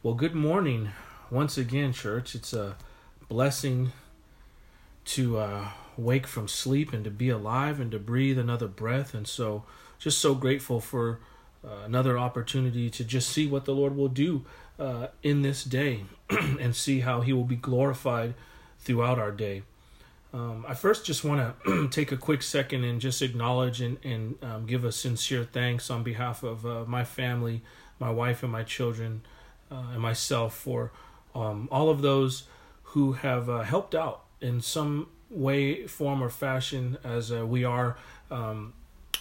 Well, good morning once again, church. It's a blessing to uh, wake from sleep and to be alive and to breathe another breath. And so, just so grateful for uh, another opportunity to just see what the Lord will do uh, in this day and see how He will be glorified throughout our day. Um, I first just want to take a quick second and just acknowledge and, and um, give a sincere thanks on behalf of uh, my family, my wife, and my children uh, and myself for um, all of those who have uh, helped out in some way, form, or fashion as uh, we are um,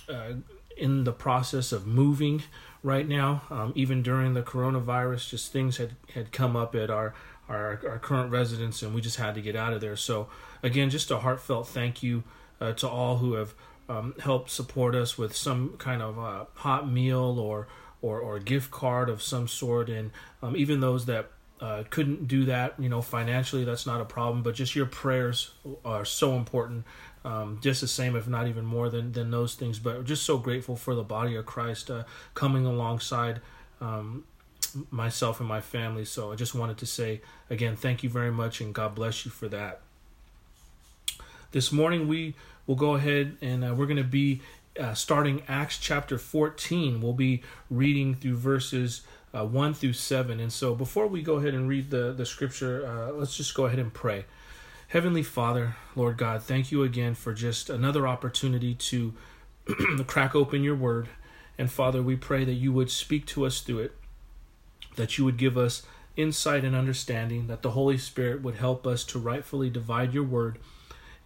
uh, in the process of moving right now. Um, even during the coronavirus, just things had, had come up at our, our, our current residence, and we just had to get out of there. So, again, just a heartfelt thank you uh, to all who have um, helped support us with some kind of uh, hot meal or or, or a gift card of some sort. And um, even those that uh, couldn't do that, you know, financially, that's not a problem. But just your prayers are so important, um, just the same, if not even more than, than those things. But just so grateful for the body of Christ uh, coming alongside um, myself and my family. So I just wanted to say again, thank you very much, and God bless you for that. This morning, we will go ahead and uh, we're going to be uh, starting Acts chapter 14. We'll be reading through verses uh, 1 through 7. And so before we go ahead and read the, the scripture, uh, let's just go ahead and pray. Heavenly Father, Lord God, thank you again for just another opportunity to crack open your word. And Father, we pray that you would speak to us through it, that you would give us insight and understanding, that the Holy Spirit would help us to rightfully divide your word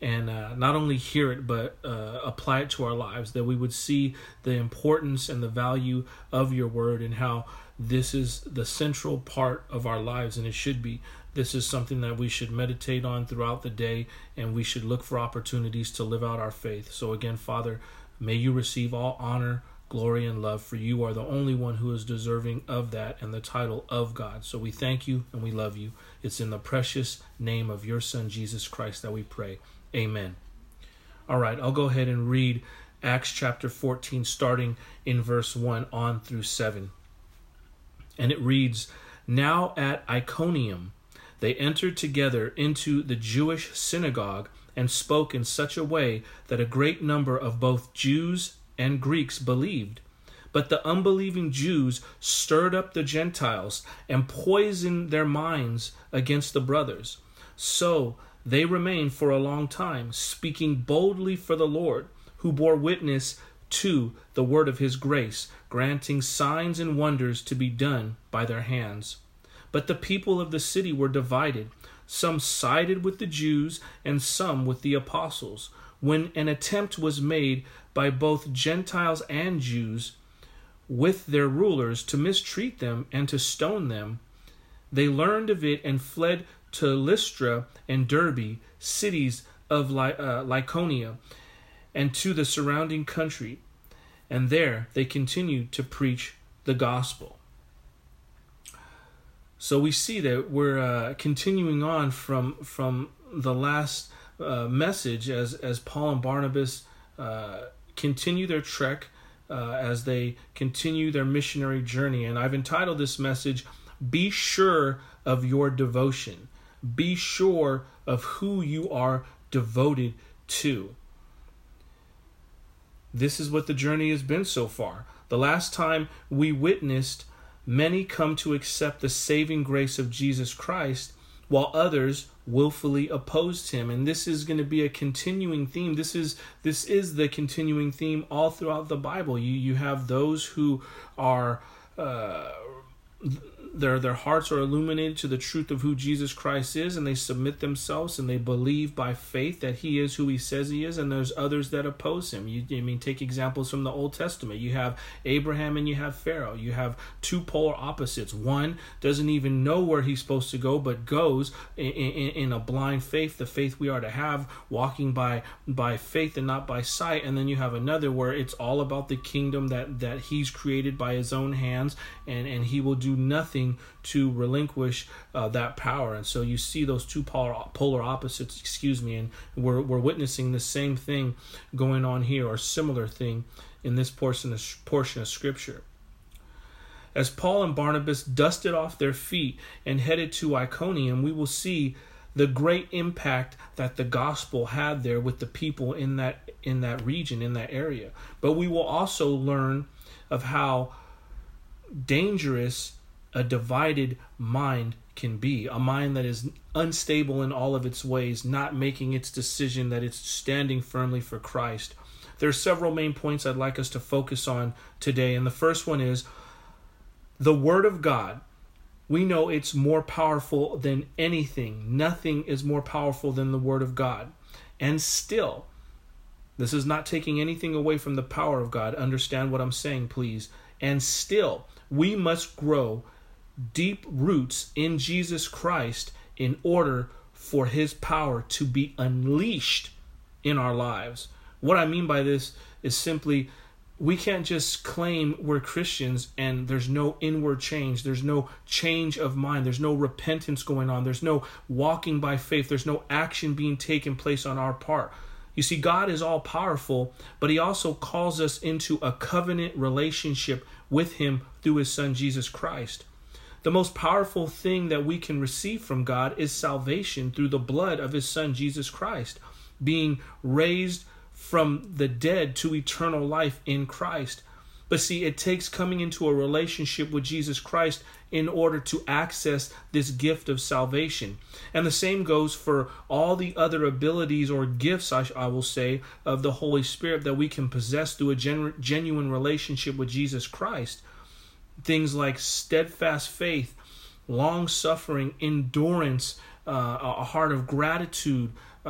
and uh, not only hear it but uh, apply it to our lives that we would see the importance and the value of your word and how this is the central part of our lives and it should be. This is something that we should meditate on throughout the day and we should look for opportunities to live out our faith. So again father may you receive all honor glory and love for you are the only one who is deserving of that and the title of god. So we thank you and we love you. It's in the precious name of your son jesus christ that we pray Amen. All right, I'll go ahead and read Acts chapter 14, starting in verse 1 on through 7. And it reads Now at Iconium they entered together into the Jewish synagogue and spoke in such a way that a great number of both Jews and Greeks believed. But the unbelieving Jews stirred up the Gentiles and poisoned their minds against the brothers. So they remained for a long time, speaking boldly for the Lord, who bore witness to the word of his grace, granting signs and wonders to be done by their hands. But the people of the city were divided. Some sided with the Jews and some with the apostles. When an attempt was made by both Gentiles and Jews with their rulers to mistreat them and to stone them, they learned of it and fled to Lystra and Derbe, cities of Ly- uh, and to the surrounding country. And there they continued to preach the gospel. So we see that we're uh, continuing on from from the last uh, message as as Paul and Barnabas uh, continue their trek uh, as they continue their missionary journey. And I've entitled this message "Be Sure of Your Devotion." Be sure of who you are devoted to. This is what the journey has been so far. The last time we witnessed many come to accept the saving grace of Jesus Christ, while others willfully opposed him and this is going to be a continuing theme this is this is the continuing theme all throughout the bible you you have those who are uh, their their hearts are illuminated to the truth of who Jesus Christ is and they submit themselves and they believe by faith that he is who he says he is and there's others that oppose him. You I mean take examples from the Old Testament. You have Abraham and you have Pharaoh. You have two polar opposites. One doesn't even know where he's supposed to go but goes in, in, in a blind faith the faith we are to have walking by by faith and not by sight. And then you have another where it's all about the kingdom that that he's created by his own hands and and he will do nothing to relinquish uh, that power. And so you see those two polar, polar opposites, excuse me, and we're, we're witnessing the same thing going on here or similar thing in this portion of, portion of Scripture. As Paul and Barnabas dusted off their feet and headed to Iconium, we will see the great impact that the gospel had there with the people in that in that region in that area but we will also learn of how dangerous a divided mind can be a mind that is unstable in all of its ways not making its decision that it's standing firmly for Christ there are several main points I'd like us to focus on today and the first one is the word of God we know it's more powerful than anything. Nothing is more powerful than the Word of God. And still, this is not taking anything away from the power of God. Understand what I'm saying, please. And still, we must grow deep roots in Jesus Christ in order for His power to be unleashed in our lives. What I mean by this is simply we can't just claim we're Christians and there's no inward change. There's no change of mind. There's no repentance going on. There's no walking by faith. There's no action being taken place on our part. You see, God is all powerful, but He also calls us into a covenant relationship with Him through His Son, Jesus Christ. The most powerful thing that we can receive from God is salvation through the blood of His Son, Jesus Christ, being raised from the dead to eternal life in Christ. But see, it takes coming into a relationship with Jesus Christ in order to access this gift of salvation. And the same goes for all the other abilities or gifts, I, I will say, of the Holy Spirit that we can possess through a genu- genuine relationship with Jesus Christ. Things like steadfast faith, long suffering, endurance, uh, a heart of gratitude, uh,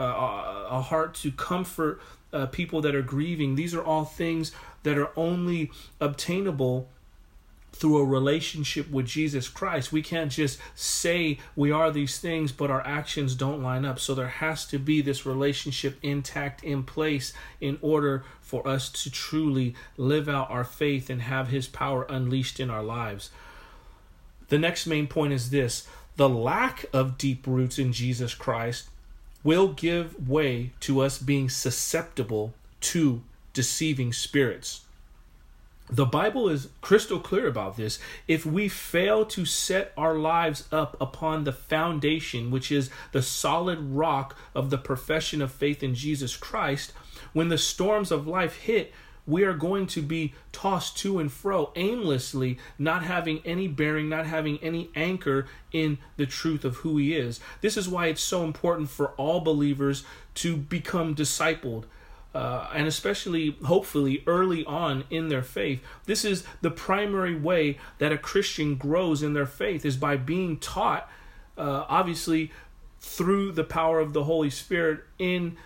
a heart to comfort uh, people that are grieving. These are all things that are only obtainable through a relationship with Jesus Christ. We can't just say we are these things, but our actions don't line up. So there has to be this relationship intact in place in order for us to truly live out our faith and have His power unleashed in our lives. The next main point is this the lack of deep roots in Jesus Christ will give way to us being susceptible to deceiving spirits. The Bible is crystal clear about this. If we fail to set our lives up upon the foundation, which is the solid rock of the profession of faith in Jesus Christ, when the storms of life hit, we are going to be tossed to and fro aimlessly, not having any bearing, not having any anchor in the truth of who He is. This is why it's so important for all believers to become discipled. Uh, and especially, hopefully, early on in their faith. This is the primary way that a Christian grows in their faith is by being taught, uh, obviously, through the power of the Holy Spirit in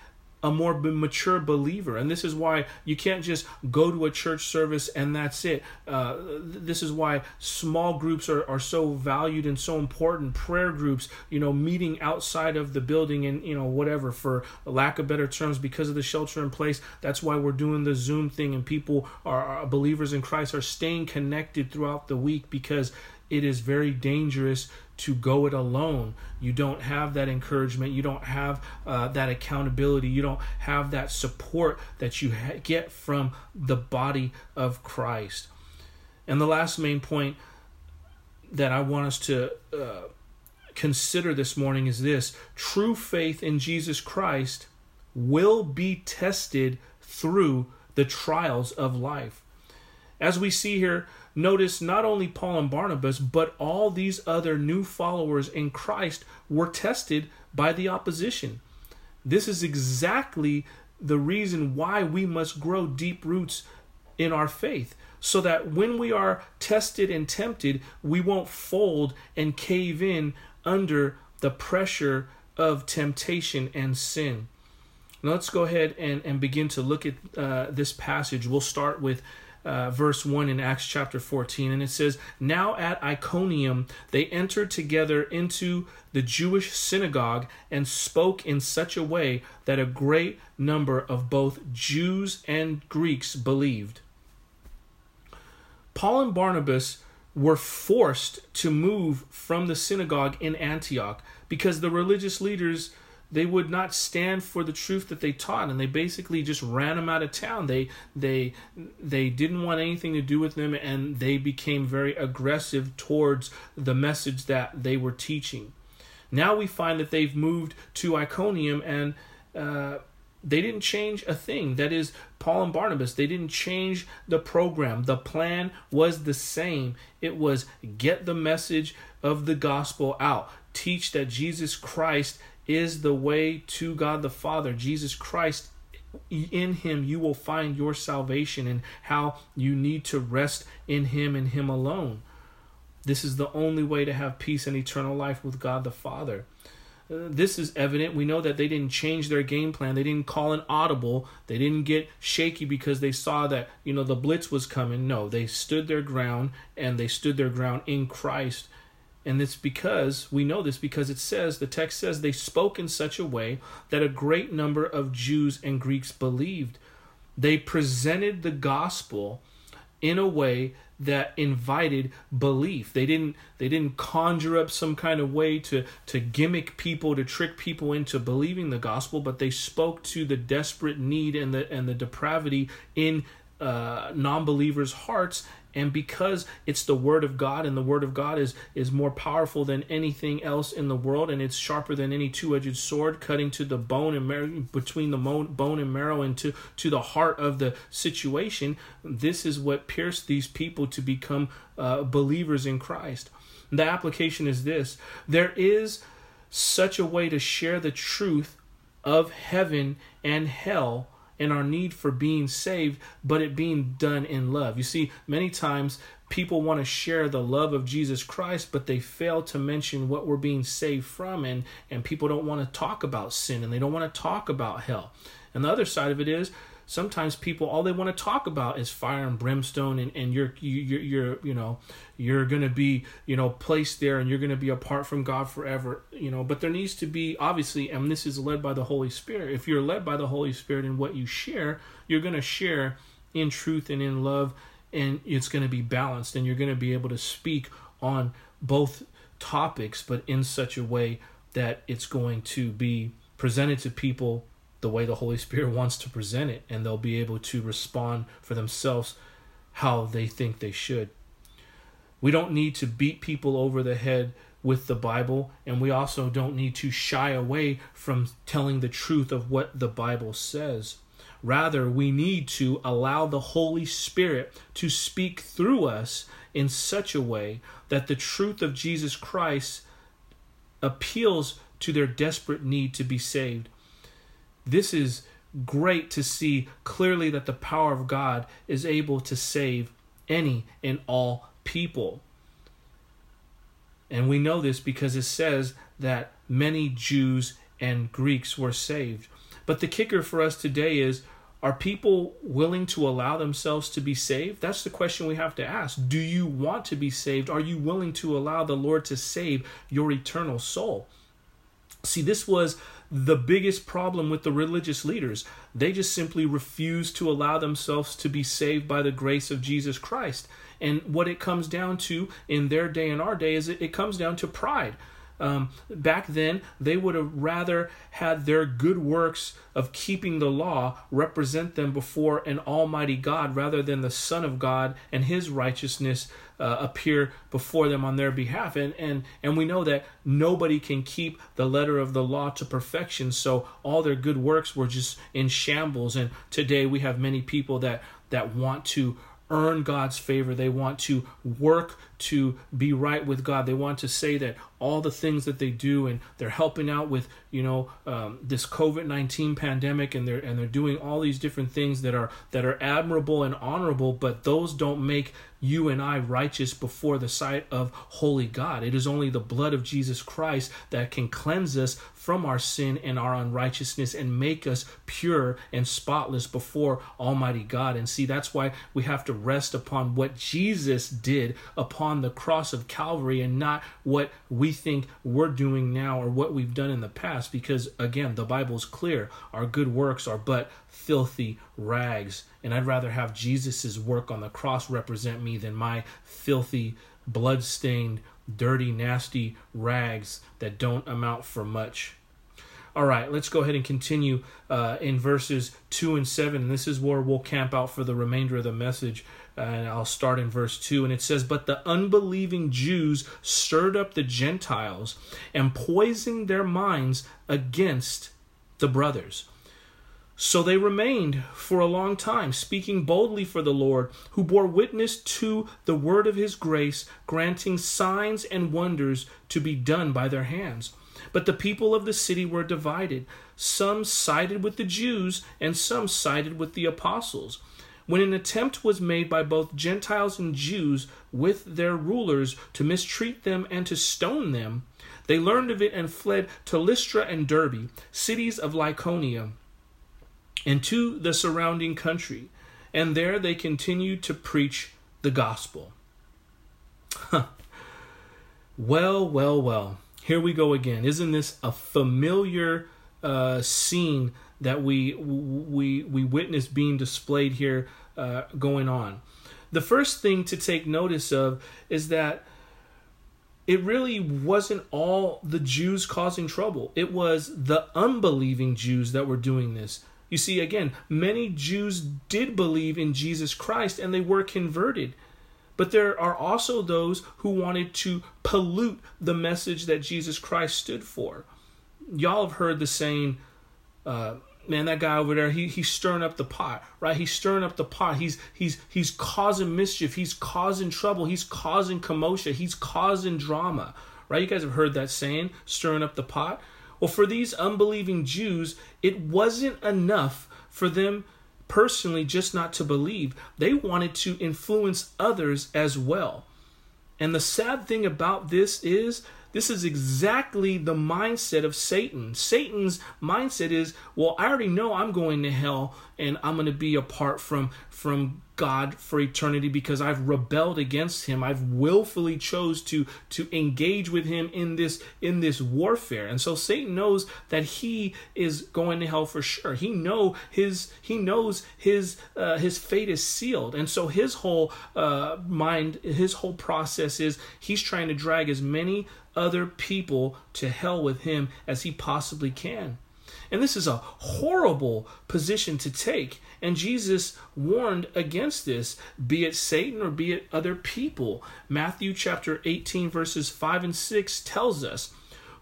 a more mature believer. And this is why you can't just go to a church service and that's it. Uh, this is why small groups are, are so valued and so important. Prayer groups, you know, meeting outside of the building and, you know, whatever, for lack of better terms, because of the shelter in place. That's why we're doing the Zoom thing and people are, are believers in Christ are staying connected throughout the week because it is very dangerous to go it alone. You don't have that encouragement. You don't have uh, that accountability. You don't have that support that you ha- get from the body of Christ. And the last main point that I want us to uh, consider this morning is this true faith in Jesus Christ will be tested through the trials of life. As we see here, Notice not only Paul and Barnabas, but all these other new followers in Christ were tested by the opposition. This is exactly the reason why we must grow deep roots in our faith so that when we are tested and tempted, we won't fold and cave in under the pressure of temptation and sin. Now let's go ahead and, and begin to look at uh, this passage. We'll start with uh, verse 1 in Acts chapter 14, and it says, Now at Iconium they entered together into the Jewish synagogue and spoke in such a way that a great number of both Jews and Greeks believed. Paul and Barnabas were forced to move from the synagogue in Antioch because the religious leaders they would not stand for the truth that they taught and they basically just ran them out of town they they they didn't want anything to do with them and they became very aggressive towards the message that they were teaching now we find that they've moved to iconium and uh, they didn't change a thing. That is, Paul and Barnabas, they didn't change the program. The plan was the same. It was get the message of the gospel out, teach that Jesus Christ is the way to God the Father. Jesus Christ in him you will find your salvation and how you need to rest in him and him alone. This is the only way to have peace and eternal life with God the Father. Uh, this is evident. We know that they didn't change their game plan. They didn't call an audible. They didn't get shaky because they saw that, you know, the blitz was coming. No, they stood their ground and they stood their ground in Christ. And it's because, we know this because it says, the text says, they spoke in such a way that a great number of Jews and Greeks believed. They presented the gospel in a way that invited belief they didn't they didn't conjure up some kind of way to to gimmick people to trick people into believing the gospel but they spoke to the desperate need and the and the depravity in uh, non-believers hearts and because it's the word of god and the word of god is is more powerful than anything else in the world and it's sharper than any two-edged sword cutting to the bone and marrow between the bone and marrow and to to the heart of the situation this is what pierced these people to become uh, believers in christ. The application is this. There is such a way to share the truth of heaven and hell and our need for being saved, but it being done in love. You see, many times people want to share the love of Jesus Christ, but they fail to mention what we're being saved from, and, and people don't want to talk about sin and they don't want to talk about hell. And the other side of it is sometimes people all they want to talk about is fire and brimstone and, and you're you're you're you know you're gonna be you know placed there and you're gonna be apart from god forever you know but there needs to be obviously and this is led by the holy spirit. If you're led by the holy spirit in what you share you're gonna share in truth and in love and it's gonna be balanced and you're gonna be able to speak on both topics but in such a way that it's going to be presented to people the way the Holy Spirit wants to present it, and they'll be able to respond for themselves how they think they should. We don't need to beat people over the head with the Bible, and we also don't need to shy away from telling the truth of what the Bible says. Rather, we need to allow the Holy Spirit to speak through us in such a way that the truth of Jesus Christ appeals to their desperate need to be saved this is great to see clearly that the power of God is able to save any and all people. And we know this because it says that many Jews and Greeks were saved. But the kicker for us today is are people willing to allow themselves to be saved? That's the question we have to ask. Do you want to be saved? Are you willing to allow the Lord to save your eternal soul? See, this was the biggest problem with the religious leaders. They just simply refuse to allow themselves to be saved by the grace of Jesus Christ. And what it comes down to in their day and our day is it, it comes down to pride. Um, back then, they would have rather had their good works of keeping the law represent them before an almighty God rather than the Son of God and his righteousness uh, appear before them on their behalf. And, and, and we know that nobody can keep the letter of the law to perfection, so all their good works were just in shambles. And today we have many people that, that want to earn God's favor. They want to work to be right with God. They want to say that all the things that they do and they're helping out with you know um, this COVID nineteen pandemic and they're and they're doing all these different things that are that are admirable and honorable, but those don't make you and I righteous before the sight of holy God. It is only the blood of Jesus Christ that can cleanse us from our sin and our unrighteousness and make us pure and spotless before Almighty God. And see, that's why we have to rest upon what Jesus did upon the cross of Calvary and not what we think we're doing now or what we've done in the past. Because again, the Bible is clear our good works are but filthy rags. And I'd rather have Jesus' work on the cross represent me than my filthy, blood-stained, dirty, nasty rags that don't amount for much. All right, let's go ahead and continue uh, in verses 2 and 7. And this is where we'll camp out for the remainder of the message. And I'll start in verse 2. And it says, But the unbelieving Jews stirred up the Gentiles and poisoned their minds against the brothers. So they remained for a long time, speaking boldly for the Lord, who bore witness to the word of his grace, granting signs and wonders to be done by their hands. But the people of the city were divided. Some sided with the Jews, and some sided with the apostles. When an attempt was made by both Gentiles and Jews with their rulers to mistreat them and to stone them, they learned of it and fled to Lystra and Derbe, cities of Lycaonia, and to the surrounding country. And there they continued to preach the gospel. well, well, well here we go again. Isn't this a familiar uh, scene that we we we witness being displayed here uh, going on? The first thing to take notice of is that it really wasn't all the Jews causing trouble. It was the unbelieving Jews that were doing this. You see, again, many Jews did believe in Jesus Christ and they were converted. But there are also those who wanted to pollute the message that Jesus Christ stood for. Y'all have heard the saying, uh, man, that guy over there, he, he's stirring up the pot, right? He's stirring up the pot. He's he's he's causing mischief. He's causing trouble. He's causing commotion. He's causing drama, right? You guys have heard that saying, stirring up the pot. Well, for these unbelieving Jews, it wasn't enough for them personally just not to believe. They wanted to influence others as well. And the sad thing about this is this is exactly the mindset of Satan. Satan's mindset is, well, I already know I'm going to hell and I'm going to be apart from from God for eternity because I've rebelled against him. I've willfully chose to to engage with him in this in this warfare. And so Satan knows that he is going to hell for sure. He know his he knows his uh, his fate is sealed. And so his whole uh, mind his whole process is he's trying to drag as many other people to hell with him as he possibly can. And this is a horrible position to take. And Jesus warned against this, be it Satan or be it other people. Matthew chapter 18, verses 5 and 6 tells us,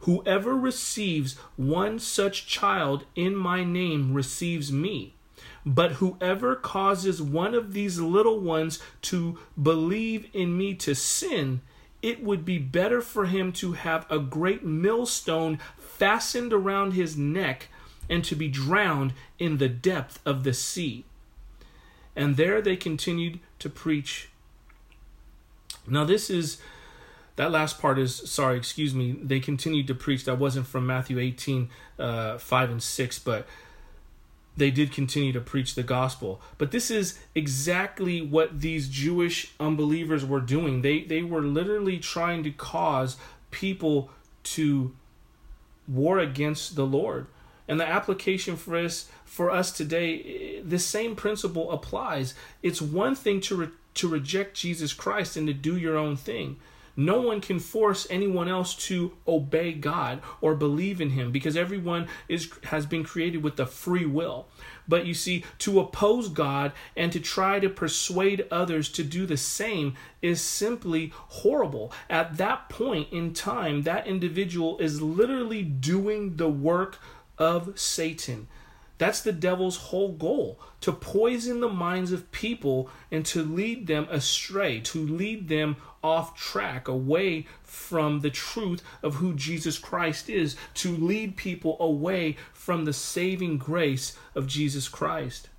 Whoever receives one such child in my name receives me. But whoever causes one of these little ones to believe in me to sin, it would be better for him to have a great millstone fastened around his neck and to be drowned in the depth of the sea. And there they continued to preach. Now, this is that last part is sorry, excuse me. They continued to preach. That wasn't from Matthew 18, uh, 5 and 6, but they did continue to preach the gospel. But this is exactly what these Jewish unbelievers were doing. They they were literally trying to cause people to war against the Lord. And the application for us for us today, eh, the same principle applies. It's one thing to re- to reject Jesus Christ and to do your own thing. No one can force anyone else to obey God or believe in him because everyone is has been created with a free will. But you see, to oppose God and to try to persuade others to do the same is simply horrible. At that point in time, that individual is literally doing the work of Satan. That's the devil's whole goal to poison the minds of people and to lead them astray, to lead them off track, away from the truth of who Jesus Christ is, to lead people away from the saving grace of Jesus Christ.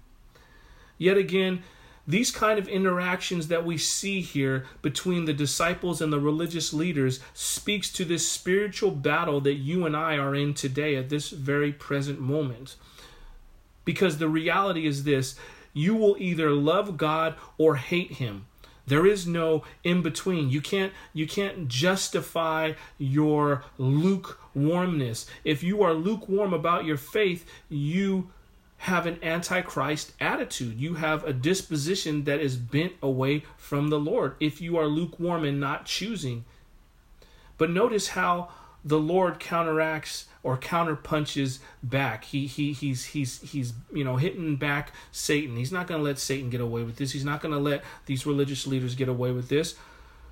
Yet again, these kind of interactions that we see here between the disciples and the religious leaders speaks to this spiritual battle that you and I are in today at this very present moment. Because the reality is this you will either love God or hate him. There is no in between. You can't you can't justify your lukewarmness. If you are lukewarm about your faith, you have an antichrist attitude. You have a disposition that is bent away from the Lord if you are lukewarm and not choosing. But notice how the Lord counteracts or counter punches back. He he he's he's he's you know hitting back Satan. He's not going to let Satan get away with this. He's not going to let these religious leaders get away with this.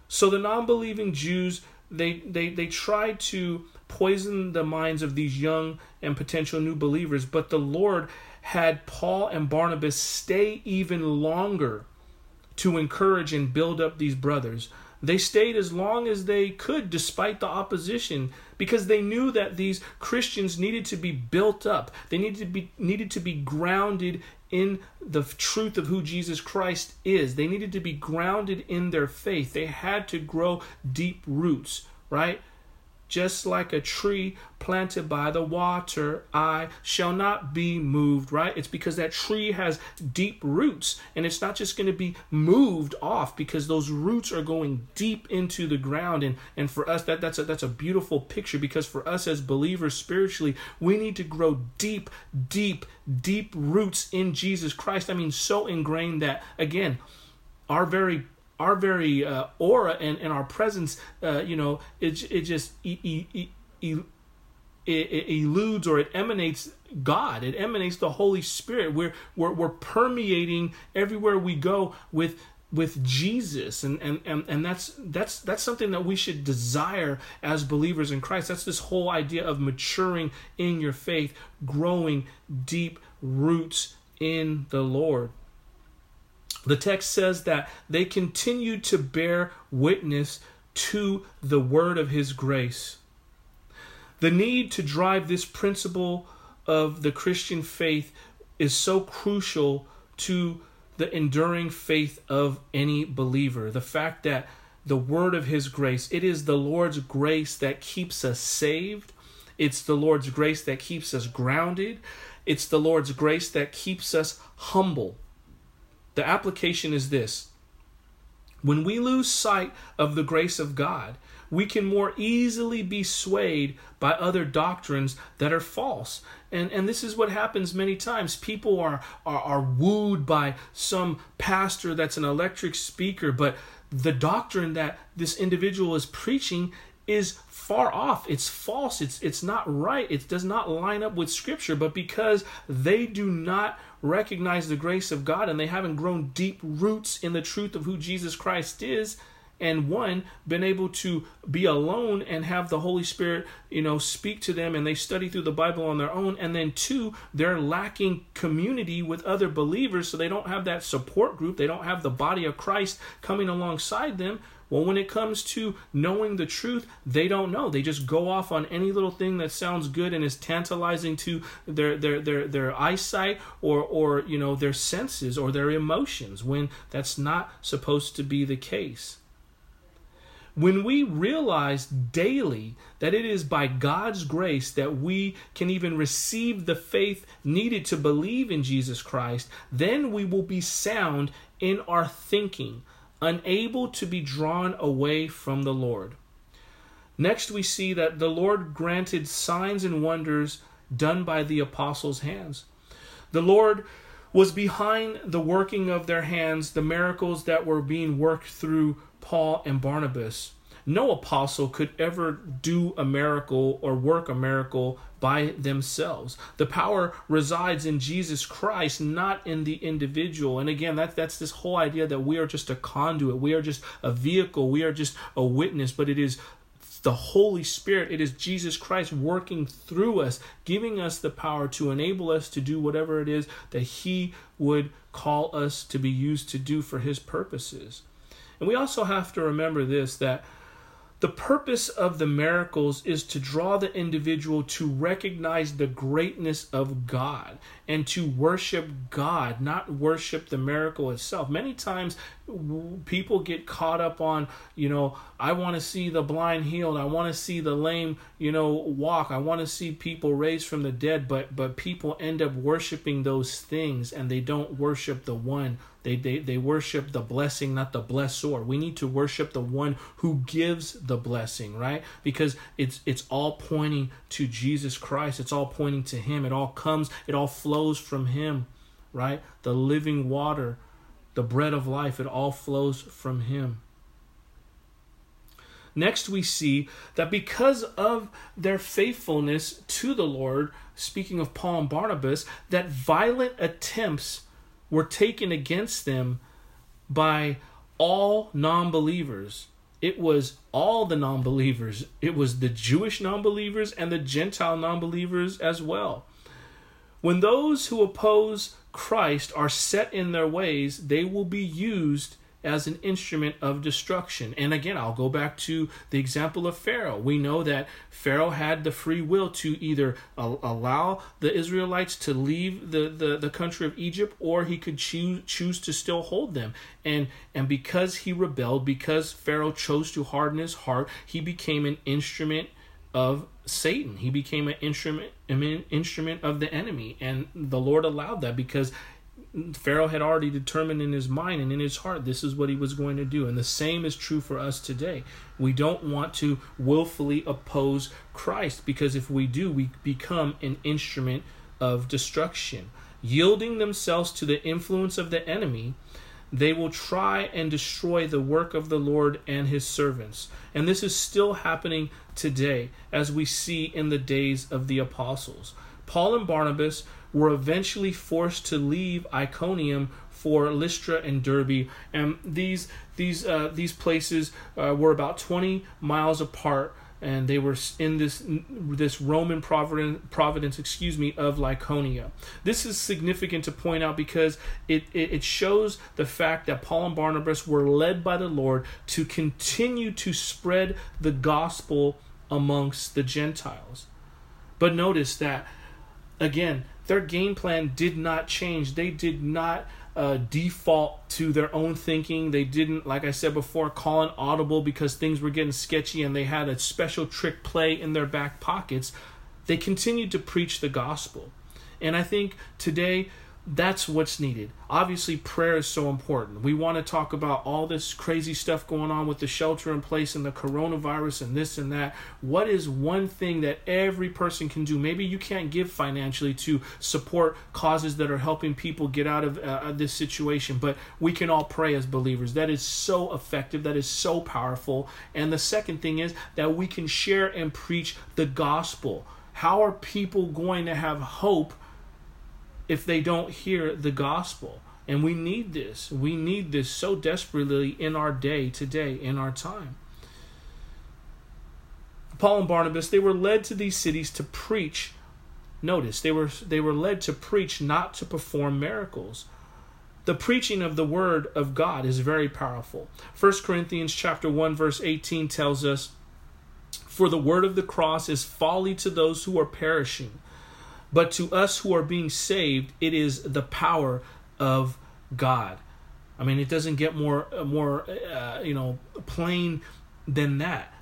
So the non-believing Jews they they they tried to poison the minds of these young and potential new believers, but the Lord had Paul and Barnabas stay even longer to encourage and build up these brothers. They stayed as long as they could despite the opposition because they knew that these Christians needed to be built up. They needed to be needed to be grounded in the truth of who Jesus Christ is. They needed to be grounded in their faith. They had to grow deep roots, right? Just like a tree planted by the water, I shall not be moved, right? It's because that tree has deep roots and it's not just going to be moved off because those roots are going deep into the ground and and for us that that's a that's a beautiful picture because for us as believers spiritually, we need to grow deep, deep, deep roots in Jesus Christ. I mean so ingrained that again, our very our very uh, aura and, and our presence, uh, you know, it, it just e- e- e- it, eludes or it emanates God. It emanates the Holy Spirit. We're, we're, we're permeating everywhere we go with with Jesus and, and and and that's that's that's something that we should desire as believers in Christ. That's this whole idea of maturing in your faith, growing deep roots in the Lord. The text says that they continued to bear witness to the word of his grace. The need to drive this principle of the Christian faith is so crucial to the enduring faith of any believer. The fact that the word of his grace, it is the Lord's grace that keeps us saved. It's the Lord's grace that keeps us grounded. It's the Lord's grace that keeps us humble. The application is this. When we lose sight of the grace of God, we can more easily be swayed by other doctrines that are false. And, and this is what happens many times. People are, are, are wooed by some pastor that's an electric speaker, but the doctrine that this individual is preaching is far off. It's false. It's it's not right. It does not line up with scripture. But because they do not recognize the grace of God and they haven't grown deep roots in the truth of who Jesus Christ is and one been able to be alone and have the holy spirit you know speak to them and they study through the bible on their own and then two they're lacking community with other believers so they don't have that support group they don't have the body of christ coming alongside them well, when it comes to knowing the truth, they don't know. They just go off on any little thing that sounds good and is tantalizing to their their their their eyesight or or you know their senses or their emotions when that's not supposed to be the case. When we realize daily that it is by God's grace that we can even receive the faith needed to believe in Jesus Christ, then we will be sound in our thinking unable to be drawn away from the Lord. Next, we see that the Lord granted signs and wonders done by the apostles' hands. The Lord was behind the working of their hands, the miracles that were being worked through Paul and Barnabas. No apostle could ever do a miracle or work a miracle by themselves. The power resides in Jesus Christ, not in the individual. And again, that, that's this whole idea that we are just a conduit, we are just a vehicle, we are just a witness, but it is the Holy Spirit, it is Jesus Christ working through us, giving us the power to enable us to do whatever it is that He would call us to be used to do for His purposes. And we also have to remember this that the purpose of the miracles is to draw the individual to recognize the greatness of God and to worship God, not worship the miracle itself. Many times people get caught up on, you know, I want to see the blind healed, I want to see the lame, you know, walk, I want to see people raised from the dead, but but people end up worshiping those things and they don't worship the one they, they, they worship the blessing, not the blessor. We need to worship the one who gives the blessing, right? Because it's it's all pointing to Jesus Christ. It's all pointing to Him. It all comes, it all flows from Him, right? The living water, the bread of life, it all flows from Him. Next, we see that because of their faithfulness to the Lord, speaking of Paul and Barnabas, that violent attempts were taken against them by all non believers. It was all the non believers, it was the Jewish non believers and the Gentile non believers as well. When those who oppose Christ are set in their ways, they will be used as an instrument of destruction. And again, I'll go back to the example of Pharaoh. We know that Pharaoh had the free will to either allow the Israelites to leave the, the, the country of Egypt or he could choose, choose to still hold them. And, and because he rebelled, because Pharaoh chose to harden his heart, he became an instrument of Satan. He became an instrument, instrument of the enemy, and the Lord allowed that because Pharaoh had already determined in his mind and in his heart this is what he was going to do. And the same is true for us today. We don't want to willfully oppose Christ because if we do, we become an instrument of destruction. Yielding themselves to the influence of the enemy, they will try and destroy the work of the Lord and his servants. And this is still happening today, as we see in the days of the apostles. Paul and Barnabas were eventually forced to leave Iconium for Lystra and Derbe, and these these uh, these places uh, were about 20 miles apart, and they were in this this Roman providence, providence excuse me, of Lycaonia. This is significant to point out because it, it, it shows the fact that Paul and Barnabas were led by the Lord to continue to spread the gospel amongst the Gentiles. But notice that again their game plan did not change. They did not uh, default to their own thinking. They didn't, like I said before, call an audible because things were getting sketchy and they had a special trick play in their back pockets. They continued to preach the gospel. And I think today that's what's needed. Obviously, prayer is so important. We want to talk about all this crazy stuff going on with the shelter in place and the coronavirus and this and that. What is one thing that every person can do? Maybe you can't give financially to support causes that are helping people get out of uh, this situation, but we can all pray as believers. That is so effective, that is so powerful. And the second thing is that we can share and preach the gospel. How are people going to have hope? If they don't hear the gospel. And we need this. We need this so desperately in our day today, in our time. Paul and Barnabas, they were led to these cities to preach. Notice, they were they were led to preach, not to perform miracles. The preaching of the word of God is very powerful. 1 Corinthians chapter 1 verse 18 tells us, "For the word of the cross is folly to those who are perishing, but to us who are being saved, it is the power of God. I mean, it doesn't get more more uh, you know plain than that.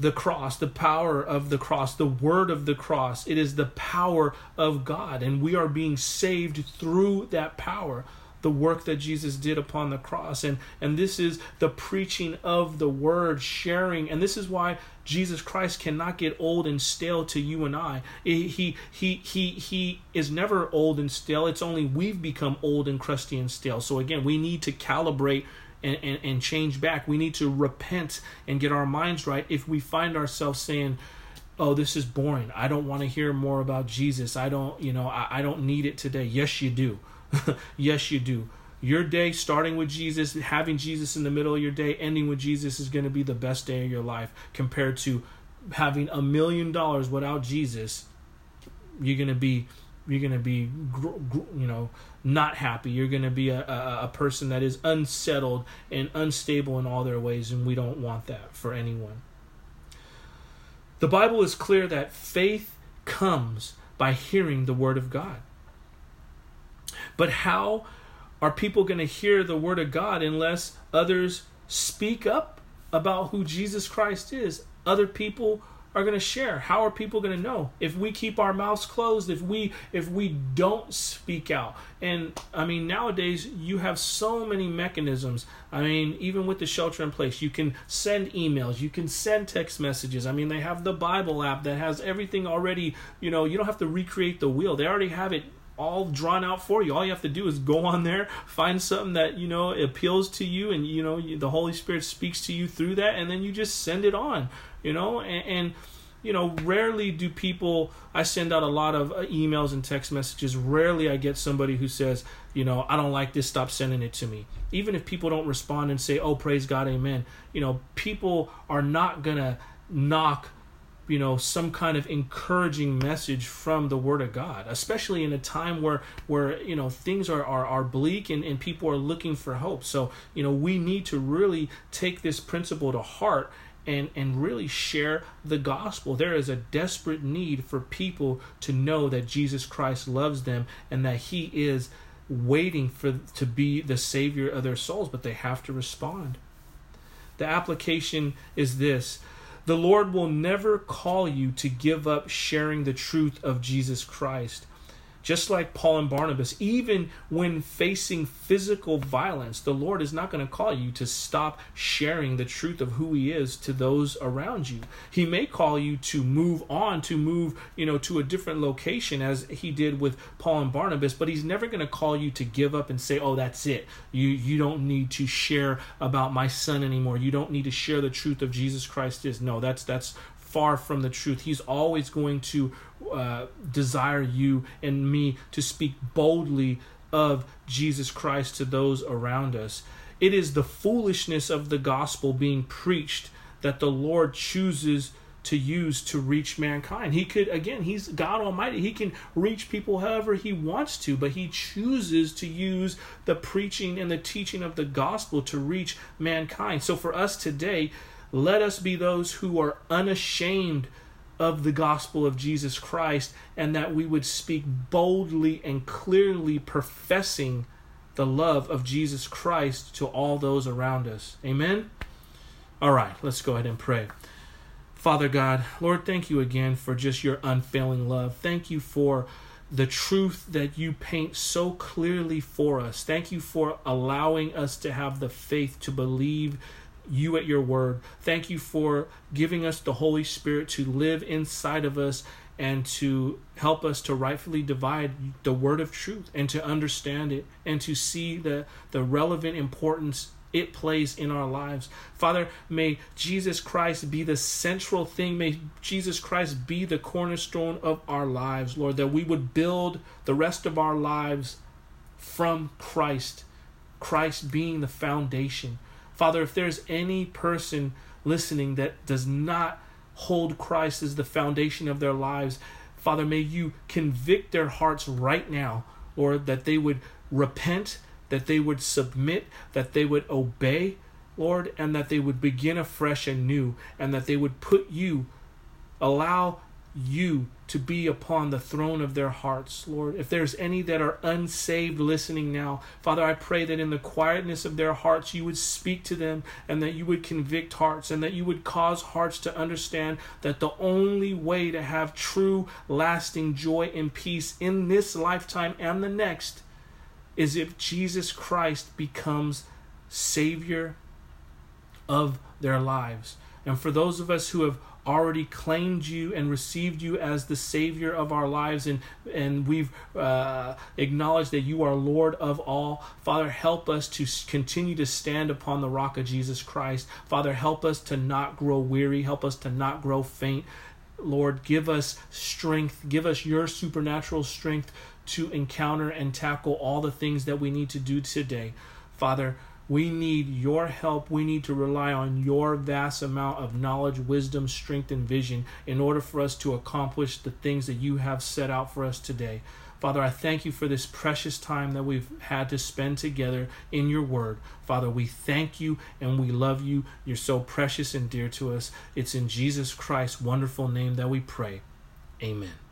The cross, the power of the cross, the word of the cross, it is the power of God, and we are being saved through that power the work that Jesus did upon the cross. And, and this is the preaching of the word, sharing. And this is why Jesus Christ cannot get old and stale to you and I. He, he, he, he, is never old and stale. It's only we've become old and crusty and stale. So again, we need to calibrate and, and, and change back. We need to repent and get our minds right if we find ourselves saying, oh this is boring i don't want to hear more about jesus i don't you know I, I don't need it today yes you do yes, you do. Your day starting with Jesus, having Jesus in the middle of your day, ending with Jesus is going to be the best day of your life compared to having a million dollars without Jesus. You're going to be you're going to be you know not happy you're going to be a, a, a, person that is unsettled and unstable in all their ways and we don't want that for anyone the bible is clear that faith comes by hearing the word of god but how are people going to hear the word of God unless others speak up about who Jesus Christ is? Other people are going to share. How are people going to know if we keep our mouths closed? If we if we don't speak out? And I mean, nowadays you have so many mechanisms. I mean, even with the shelter in place, you can send emails, you can send text messages. I mean, they have the Bible app that has everything already. You know, you don't have to recreate the wheel. They already have it all drawn out for you. All you have to do is go on there, find something that you know appeals to you, and you know the Holy Spirit speaks to you through that, and then you just send it on. You know, and, and you know, rarely do people. I send out a lot of uh, emails and text messages. Rarely I get somebody who says, you know, I don't like this. Stop sending it to me. Even if people don't respond and say, oh, praise God, amen. You know, people are not gonna knock you know some kind of encouraging message from the word of god especially in a time where where you know things are are, are bleak and, and people are looking for hope. So you know we need to really take this principle to heart and and really share the gospel. There is a desperate need for people to know that jesus christ loves them and that he is waiting for to be the savior of their souls but they have to respond. The application is this the Lord will never call you to give up sharing the truth of Jesus Christ. Just like Paul and Barnabas, even when facing physical violence, the Lord is not going to call you to stop sharing the truth of who He is to those around you. He may call you to move on, to move, you know, to a different location as He did with Paul and Barnabas, but He's never going to call you to give up and say, "Oh, that's it. You you don't need to share about my son anymore. You don't need to share the truth of Jesus Christ." Is no, that's that's far from the truth. He's always going to uh, desire you and me to speak boldly of Jesus Christ to those around us. It is the foolishness of the gospel being preached that the Lord chooses to use to reach mankind. He could, again, He's God Almighty. He can reach people however He wants to, but He chooses to use the preaching and the teaching of the gospel to reach mankind. So for us today, let us be those who are unashamed of the gospel of Jesus Christ and that we would speak boldly and clearly professing the love of Jesus Christ to all those around us. Amen? All right, let's go ahead and pray. Father God, Lord, thank you again for just your unfailing love. Thank you for the truth that you paint so clearly for us. Thank you for allowing us to have the faith to believe you at your word. Thank you for giving us the Holy Spirit to live inside of us and to help us to rightfully divide the word of truth and to understand it and to see the, the relevant importance it plays in our lives. Father, may Jesus Christ be the central thing. May Jesus Christ be the cornerstone of our lives, Lord, that we would build the rest of our lives from Christ, Christ being the foundation. Father, if there's any person listening that does not hold Christ as the foundation of their lives, Father, may you convict their hearts right now, or that they would repent, that they would submit, that they would obey, Lord, and that they would begin afresh and new, and that they would put you, allow you to be upon the throne of their hearts, Lord. If there's any that are unsaved listening now, Father, I pray that in the quietness of their hearts you would speak to them and that you would convict hearts and that you would cause hearts to understand that the only way to have true, lasting joy and peace in this lifetime and the next is if Jesus Christ becomes Savior of their lives. And for those of us who have already claimed you and received you as the Savior of our lives, and, and we've uh, acknowledged that you are Lord of all. Father, help us to continue to stand upon the rock of Jesus Christ. Father, help us to not grow weary, help us to not grow faint. Lord, give us strength, give us your supernatural strength to encounter and tackle all the things that we need to do today. Father, we need your help. We need to rely on your vast amount of knowledge, wisdom, strength, and vision in order for us to accomplish the things that you have set out for us today. Father, I thank you for this precious time that we've had to spend together in your word. Father, we thank you and we love you. You're so precious and dear to us. It's in Jesus Christ's wonderful name that we pray. Amen.